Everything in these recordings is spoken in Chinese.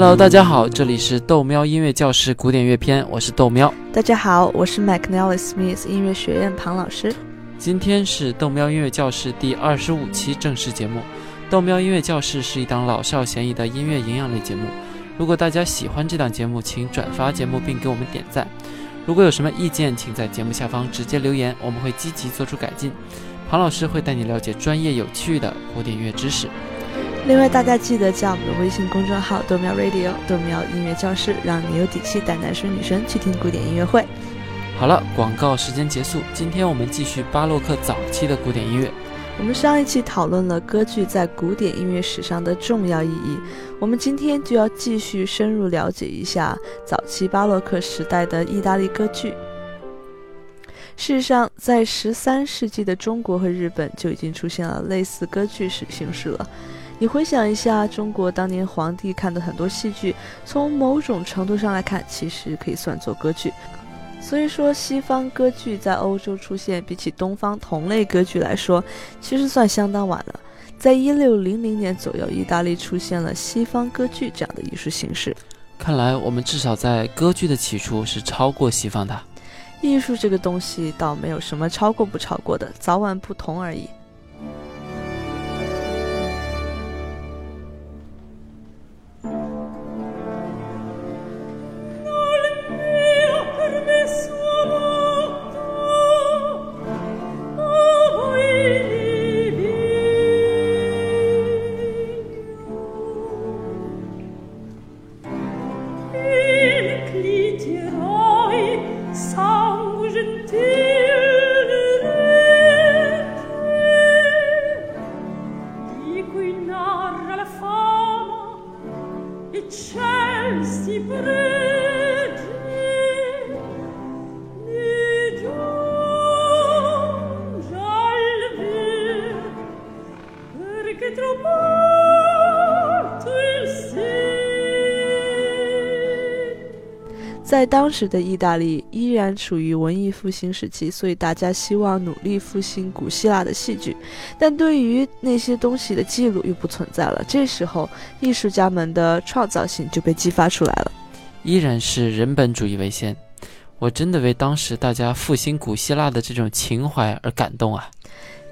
Hello，大家好，这里是豆喵音乐教室古典乐篇，我是豆喵。大家好，我是 McNally Smith 音乐学院庞老师。今天是豆喵音乐教室第二十五期正式节目。豆喵音乐教室是一档老少咸宜的音乐营养类节目。如果大家喜欢这档节目，请转发节目并给我们点赞。如果有什么意见，请在节目下方直接留言，我们会积极做出改进。庞老师会带你了解专业有趣的古典乐知识。另外，大家记得加我们的微信公众号“豆苗 Radio”、“豆苗音乐教室”，让你有底气带男生女生去听古典音乐会。好了，广告时间结束。今天我们继续巴洛克早期的古典音乐。我们上一期讨论了歌剧在古典音乐史上的重要意义，我们今天就要继续深入了解一下早期巴洛克时代的意大利歌剧。事实上，在十三世纪的中国和日本就已经出现了类似歌剧式形式了。你回想一下，中国当年皇帝看的很多戏剧，从某种程度上来看，其实可以算作歌剧。所以说，西方歌剧在欧洲出现，比起东方同类歌剧来说，其实算相当晚了。在一六零零年左右，意大利出现了西方歌剧这样的艺术形式。看来，我们至少在歌剧的起初是超过西方的。艺术这个东西，倒没有什么超过不超过的，早晚不同而已。在当时的意大利依然处于文艺复兴时期，所以大家希望努力复兴古希腊的戏剧，但对于那些东西的记录又不存在了。这时候，艺术家们的创造性就被激发出来了。依然是人本主义为先，我真的为当时大家复兴古希腊的这种情怀而感动啊！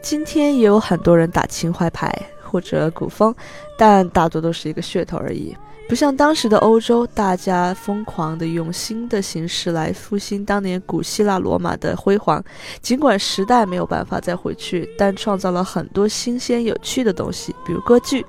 今天也有很多人打情怀牌或者古风，但大多都是一个噱头而已。不像当时的欧洲，大家疯狂地用新的形式来复兴当年古希腊罗马的辉煌。尽管时代没有办法再回去，但创造了很多新鲜有趣的东西，比如歌剧。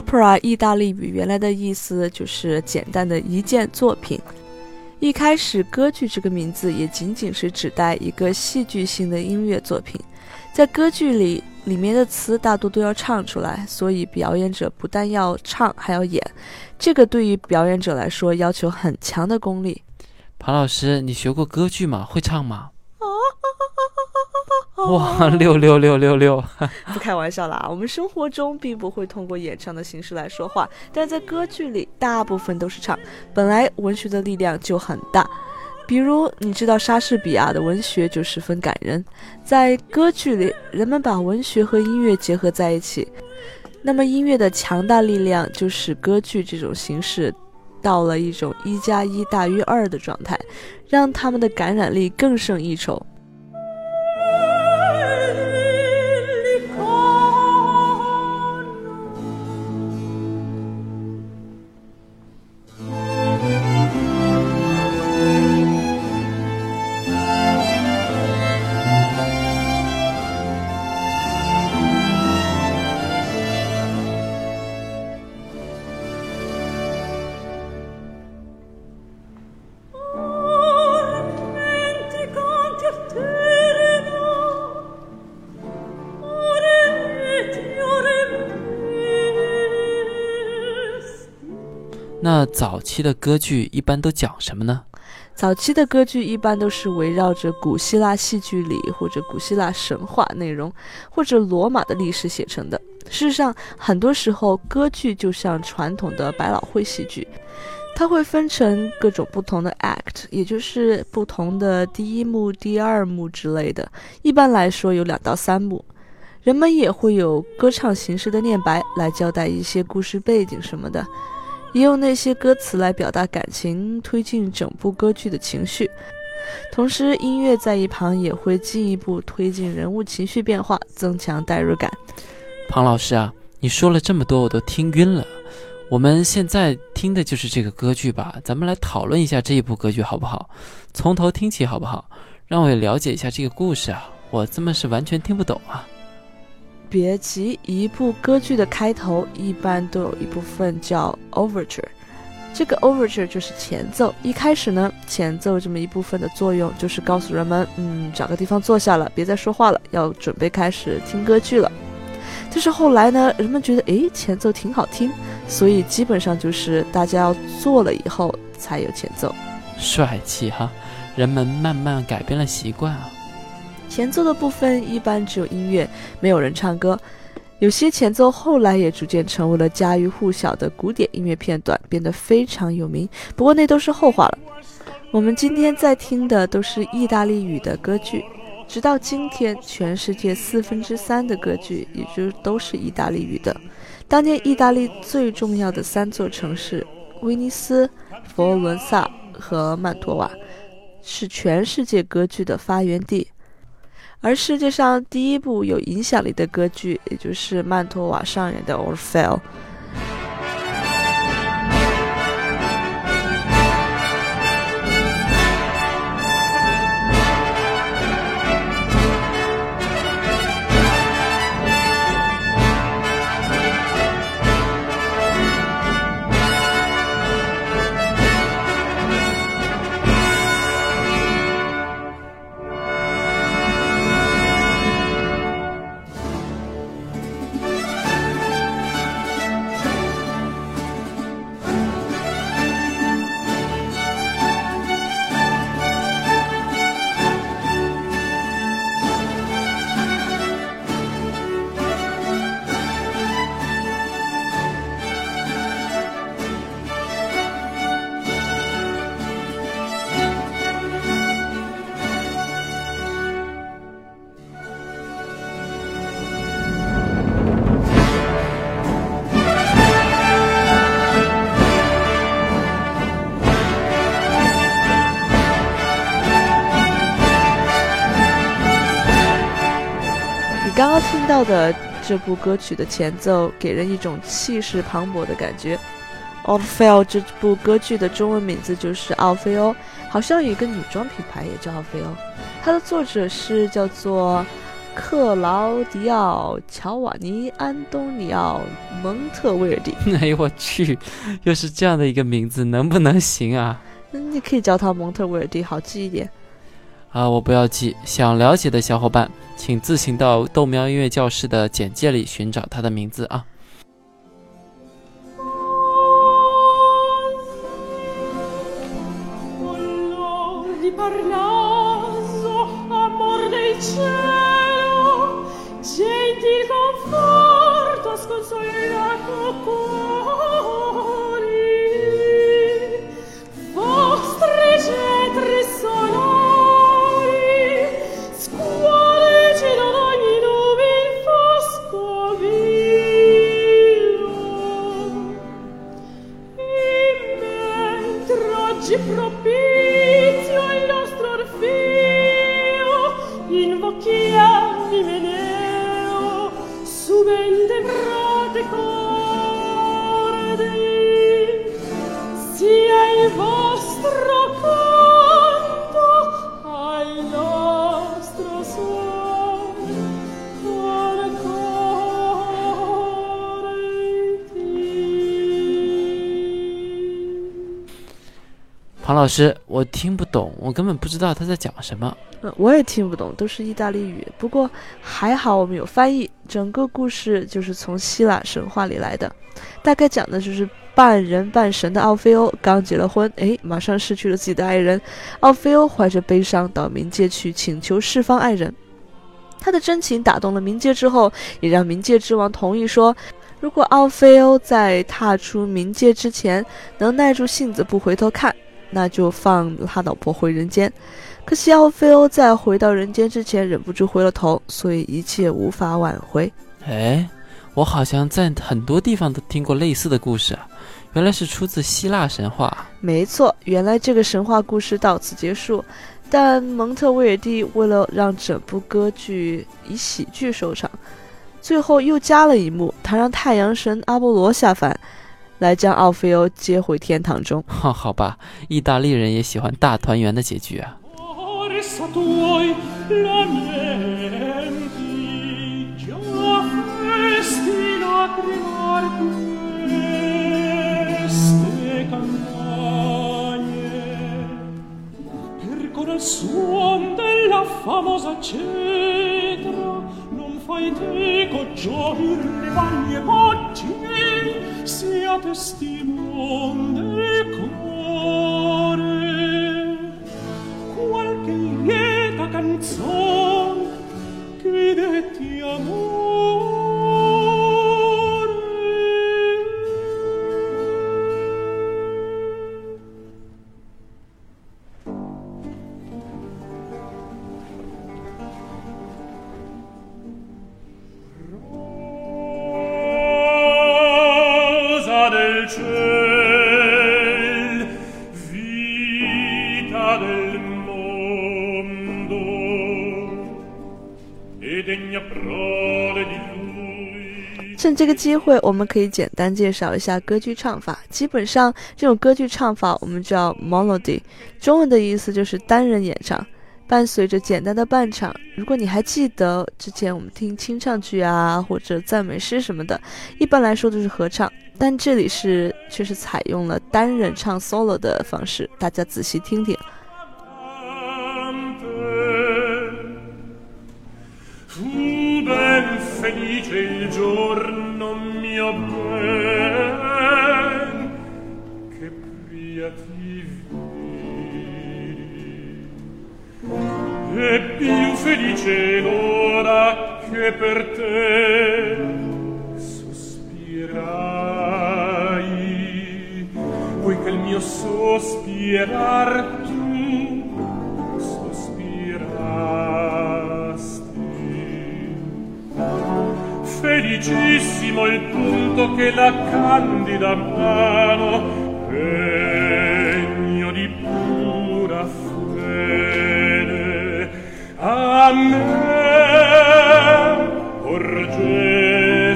Opera 意大利语原来的意思就是简单的一件作品。一开始，歌剧这个名字也仅仅是指代一个戏剧性的音乐作品。在歌剧里，里面的词大多都要唱出来，所以表演者不但要唱，还要演。这个对于表演者来说要求很强的功力。庞老师，你学过歌剧吗？会唱吗？哇，六六六六六！不开玩笑啦，我们生活中并不会通过演唱的形式来说话，但在歌剧里，大部分都是唱。本来文学的力量就很大，比如，你知道莎士比亚的文学就十分感人，在歌剧里，人们把文学和音乐结合在一起。那么，音乐的强大力量就使歌剧这种形式到了一种一加一大于二的状态，让他们的感染力更胜一筹。那早期的歌剧一般都讲什么呢？早期的歌剧一般都是围绕着古希腊戏剧里或者古希腊神话内容，或者罗马的历史写成的。事实上，很多时候歌剧就像传统的百老汇戏剧，它会分成各种不同的 act，也就是不同的第一幕、第二幕之类的。一般来说有两到三幕，人们也会有歌唱形式的念白来交代一些故事背景什么的。也用那些歌词来表达感情，推进整部歌剧的情绪。同时，音乐在一旁也会进一步推进人物情绪变化，增强代入感。庞老师啊，你说了这么多，我都听晕了。我们现在听的就是这个歌剧吧？咱们来讨论一下这一部歌剧好不好？从头听起好不好？让我也了解一下这个故事啊！我这么是完全听不懂啊。别急，一部歌剧的开头一般都有一部分叫 overture，这个 overture 就是前奏。一开始呢，前奏这么一部分的作用就是告诉人们，嗯，找个地方坐下了，别再说话了，要准备开始听歌剧了。但是后来呢，人们觉得，诶，前奏挺好听，所以基本上就是大家要坐了以后才有前奏。帅气哈，人们慢慢改变了习惯啊。前奏的部分一般只有音乐，没有人唱歌。有些前奏后来也逐渐成为了家喻户晓的古典音乐片段，变得非常有名。不过那都是后话了。我们今天在听的都是意大利语的歌剧。直到今天，全世界四分之三的歌剧也就都是意大利语的。当年意大利最重要的三座城市——威尼斯、佛罗伦萨和曼托瓦，是全世界歌剧的发源地。而世界上第一部有影响力的歌剧，也就是曼托瓦上演的《Orfeo 到的这部歌曲的前奏，给人一种气势磅礴的感觉。奥菲欧这部歌剧的中文名字就是奥菲欧，好像有一个女装品牌也叫奥菲欧。它的作者是叫做克劳迪奥·乔瓦尼·安东尼奥·蒙特威尔第。哎呦我去，又是这样的一个名字，能不能行啊？那你可以叫他蒙特威尔第，好记一点。啊我不要记想了解的小伙伴请自行到豆苗音乐教室的简介里寻找他的名字啊。师，我听不懂，我根本不知道他在讲什么。嗯，我也听不懂，都是意大利语。不过还好我们有翻译，整个故事就是从希腊神话里来的，大概讲的就是半人半神的奥菲欧刚结了婚，诶，马上失去了自己的爱人。奥菲欧怀着悲伤到冥界去请求释放爱人，他的真情打动了冥界之后，也让冥界之王同意说，如果奥菲欧在踏出冥界之前能耐住性子不回头看，那就放他老婆回人间。可惜奥菲欧在回到人间之前忍不住回了头，所以一切无法挽回。哎，我好像在很多地方都听过类似的故事啊，原来是出自希腊神话。没错，原来这个神话故事到此结束，但蒙特威尔第为了让整部歌剧以喜剧收场，最后又加了一幕，他让太阳神阿波罗下凡，来将奥菲欧接回天堂中。哈，好吧，意大利人也喜欢大团圆的结局啊。Orsa tuoi lamenti già festi lacrimar queste campagne percorre il suon della famosa cetra non fai teco gioir le vaglie poggi sia testimone core qualche lieta canzone 趁这个机会，我们可以简单介绍一下歌剧唱法。基本上，这种歌剧唱法我们叫 melody，中文的意思就是单人演唱，伴随着简单的伴唱。如果你还记得之前我们听清唱剧啊，或者赞美诗什么的，一般来说都是合唱，但这里是却是采用了单人唱 solo 的方式，大家仔细听听。E più felice l'ora che per te sospirai. Poiché il mio sospirar tu sospirasti. Felicissimo il punto che la candida mano regno a me porgesti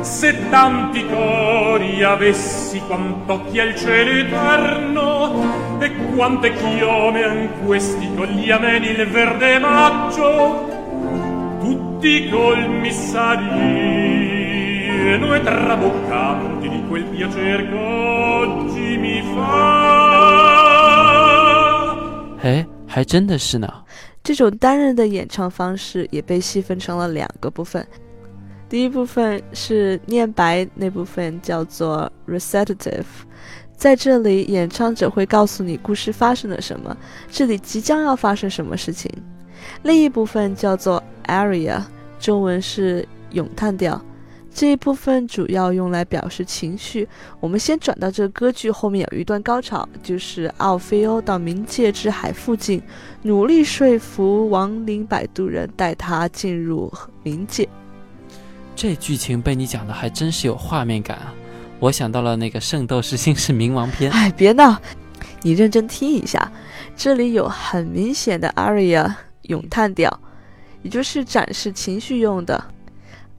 se tanti cori avessi quant'occhi al cielo eterno e quante chiome an questi con gli ameni il verde maggio tutti colmi sarino e traboccanti di quel piacer che oggi mi fa 还真的是呢。这种单人的演唱方式也被细分成了两个部分。第一部分是念白那部分，叫做 recitative，在这里演唱者会告诉你故事发生了什么，这里即将要发生什么事情。另一部分叫做 aria，中文是咏叹调。这一部分主要用来表示情绪。我们先转到这个歌剧后面有一段高潮，就是奥菲欧到冥界之海附近，努力说服亡灵摆渡人带他进入冥界。这剧情被你讲的还真是有画面感啊！我想到了那个《圣斗士星矢冥王篇》。哎，别闹，你认真听一下，这里有很明显的 aria 咏叹调，也就是展示情绪用的。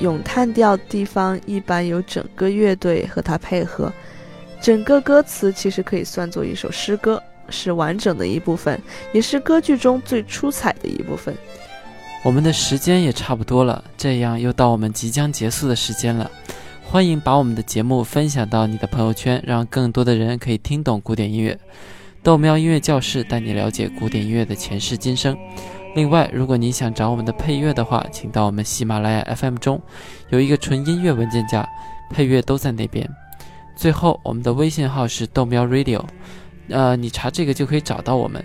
咏叹调地方一般有整个乐队和它配合，整个歌词其实可以算作一首诗歌，是完整的一部分，也是歌剧中最出彩的一部分。我们的时间也差不多了，这样又到我们即将结束的时间了。欢迎把我们的节目分享到你的朋友圈，让更多的人可以听懂古典音乐。豆喵音乐教室带你了解古典音乐的前世今生。另外，如果您想找我们的配乐的话，请到我们喜马拉雅 FM 中有一个纯音乐文件夹，配乐都在那边。最后，我们的微信号是豆喵 Radio，呃，你查这个就可以找到我们。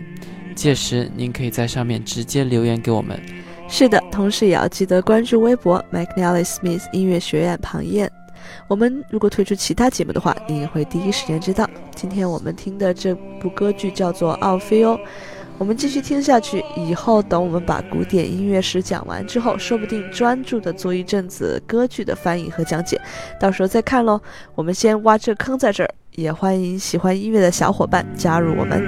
届时您可以在上面直接留言给我们。是的，同时也要记得关注微博 McNally Smith 音乐学院庞燕。我们如果推出其他节目的话，你也会第一时间知道。今天我们听的这部歌剧叫做《奥菲欧》。我们继续听下去，以后等我们把古典音乐史讲完之后，说不定专注的做一阵子歌剧的翻译和讲解，到时候再看喽。我们先挖这坑在这儿，也欢迎喜欢音乐的小伙伴加入我们。